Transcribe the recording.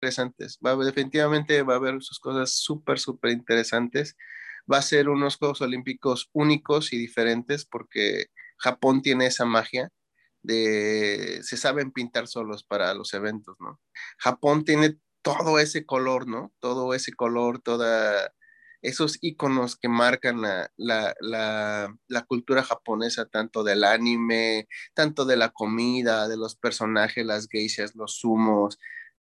interesantes. Va, definitivamente va a haber sus cosas súper, súper interesantes. Va a ser unos Juegos Olímpicos únicos y diferentes porque Japón tiene esa magia de se saben pintar solos para los eventos, ¿no? Japón tiene todo ese color, ¿no? Todo ese color, toda esos iconos que marcan la, la, cultura japonesa, tanto del anime, tanto de la comida, de los personajes, las geishas, los sumos,